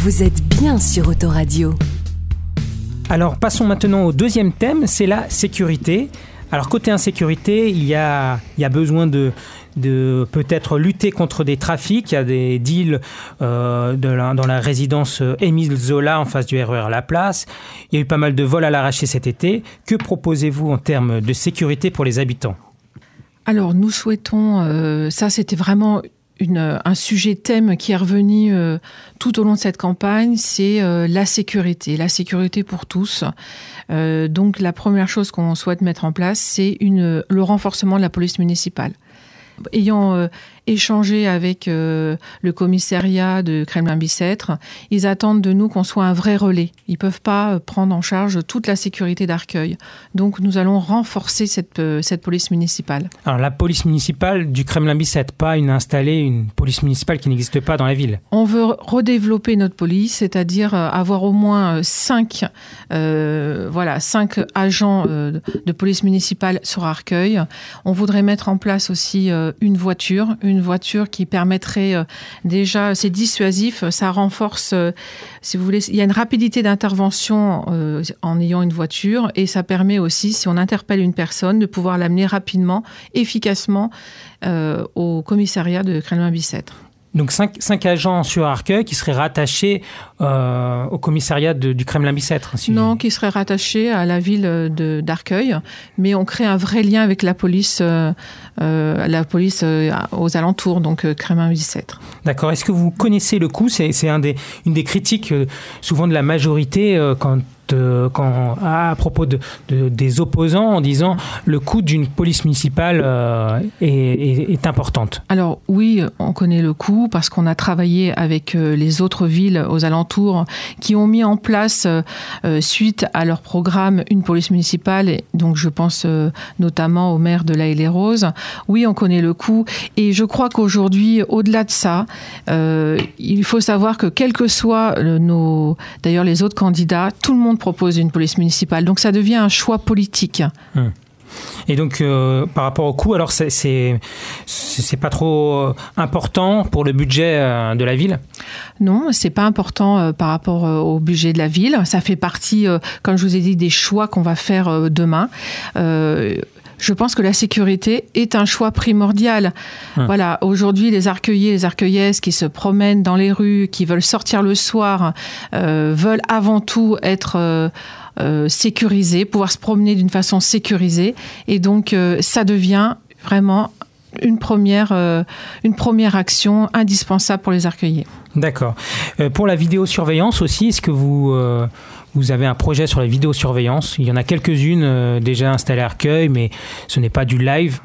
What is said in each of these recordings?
Vous êtes bien sur Autoradio. Alors passons maintenant au deuxième thème, c'est la sécurité. Alors côté insécurité, il y a, il y a besoin de, de peut-être lutter contre des trafics. Il y a des deals euh, de la- dans la résidence Émile Zola en face du RER La Place. Il y a eu pas mal de vols à l'arraché cet été. Que proposez-vous en termes de sécurité pour les habitants? Alors, nous souhaitons, euh, ça c'était vraiment un sujet thème qui est revenu euh, tout au long de cette campagne, c'est euh, la sécurité, la sécurité pour tous. Euh, donc, la première chose qu'on souhaite mettre en place, c'est le renforcement de la police municipale. Ayant échangé avec euh, le commissariat de Kremlin-Bicêtre, ils attendent de nous qu'on soit un vrai relais. Ils peuvent pas euh, prendre en charge toute la sécurité d'Arcueil. Donc, nous allons renforcer cette, euh, cette police municipale. Alors la police municipale du Kremlin-Bicêtre, pas une installée, une police municipale qui n'existe pas dans la ville. On veut redévelopper notre police, c'est-à-dire avoir au moins cinq, euh, voilà, cinq agents de police municipale sur Arcueil. On voudrait mettre en place aussi une voiture, une voiture qui permettrait euh, déjà, c'est dissuasif, ça renforce, euh, si vous voulez, il y a une rapidité d'intervention euh, en ayant une voiture et ça permet aussi, si on interpelle une personne, de pouvoir l'amener rapidement, efficacement au commissariat de Kremlin-Bicêtre. Donc cinq, cinq agents sur Arcueil qui seraient rattachés euh, au commissariat de- du Kremlin-Bicêtre. si- Non, qui serait rattaché à la ville d'Arcueil, mais on crée un vrai lien avec la police, euh, la police euh, aux alentours, donc euh, Crémin-Bicêtre. D'accord. Est-ce que vous connaissez le coût C'est c'est un des, une des critiques euh, souvent de la majorité euh, quand, euh, quand, à, à propos de, de- des opposants en disant le coût d'une police municipale euh, est, est- est importante. Alors oui, on connaît le coût parce qu'on a travaillé avec euh, les autres villes aux alentours qui ont mis en place, euh, euh, suite à leur programme, une police municipale. Et donc je pense euh, notamment au maire de La les Roses. Oui, on connaît le coût. Et je crois qu'aujourd'hui, au-delà de ça, euh, il faut savoir que quels que soient euh, nos, d'ailleurs les autres candidats, tout le monde propose une police municipale. Donc ça devient un choix politique. Et donc, euh, par rapport au coût, alors c'est- c'est pas trop important pour le budget euh, de la ville? Non, c'est pas important euh, par rapport au budget de la ville. Ça fait partie, comme je vous ai dit, des choix qu'on va faire demain. Je pense que la sécurité est un choix primordial. Hum. Voilà, aujourd'hui, les arcueillers, les arcueillesses qui se promènent dans les rues, qui veulent sortir le soir, euh, veulent avant tout être euh, euh, sécurisés, pouvoir se promener d'une façon sécurisée. Et donc, ça devient vraiment une première, euh, une première action indispensable pour les arcueillers. D'accord. Euh, pour la vidéosurveillance aussi, est-ce que vous, euh, vous avez un projet sur la vidéosurveillance Il y en a quelques-unes euh, déjà installées à Arcueil, mais ce n'est pas du live.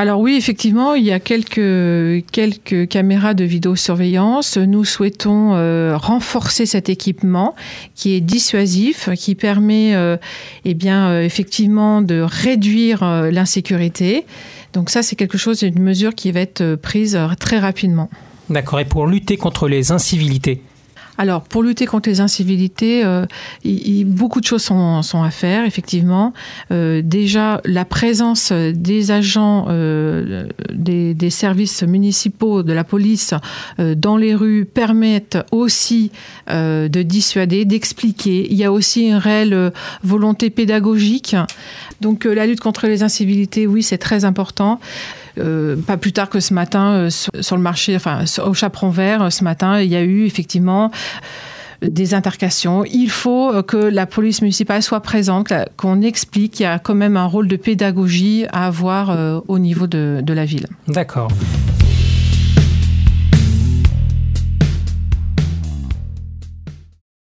Alors oui, effectivement, il y a quelques, quelques caméras de vidéosurveillance. Nous souhaitons euh, renforcer cet équipement qui est dissuasif, qui permet euh, eh bien, euh, effectivement de réduire l'insécurité. Donc ça, c'est quelque chose, une mesure qui va être prise très rapidement. D'accord. Et pour lutter contre les incivilités Alors, pour lutter contre les incivilités, euh, beaucoup de choses sont, à faire, effectivement. Euh, déjà, la présence des agents euh, des, des services municipaux, de la police, dans les rues permettent aussi de dissuader, d'expliquer. Il y a aussi une réelle volonté pédagogique. Donc, la lutte contre les incivilités, oui, c'est très important. Euh, pas plus tard que ce matin, euh, sur, le marché, enfin, au Chaperon Vert, euh, ce matin, il y a eu effectivement des intercations. Il faut que la police municipale soit présente, qu'on explique qu'il y a quand même un rôle de pédagogie à avoir au niveau de la ville. D'accord.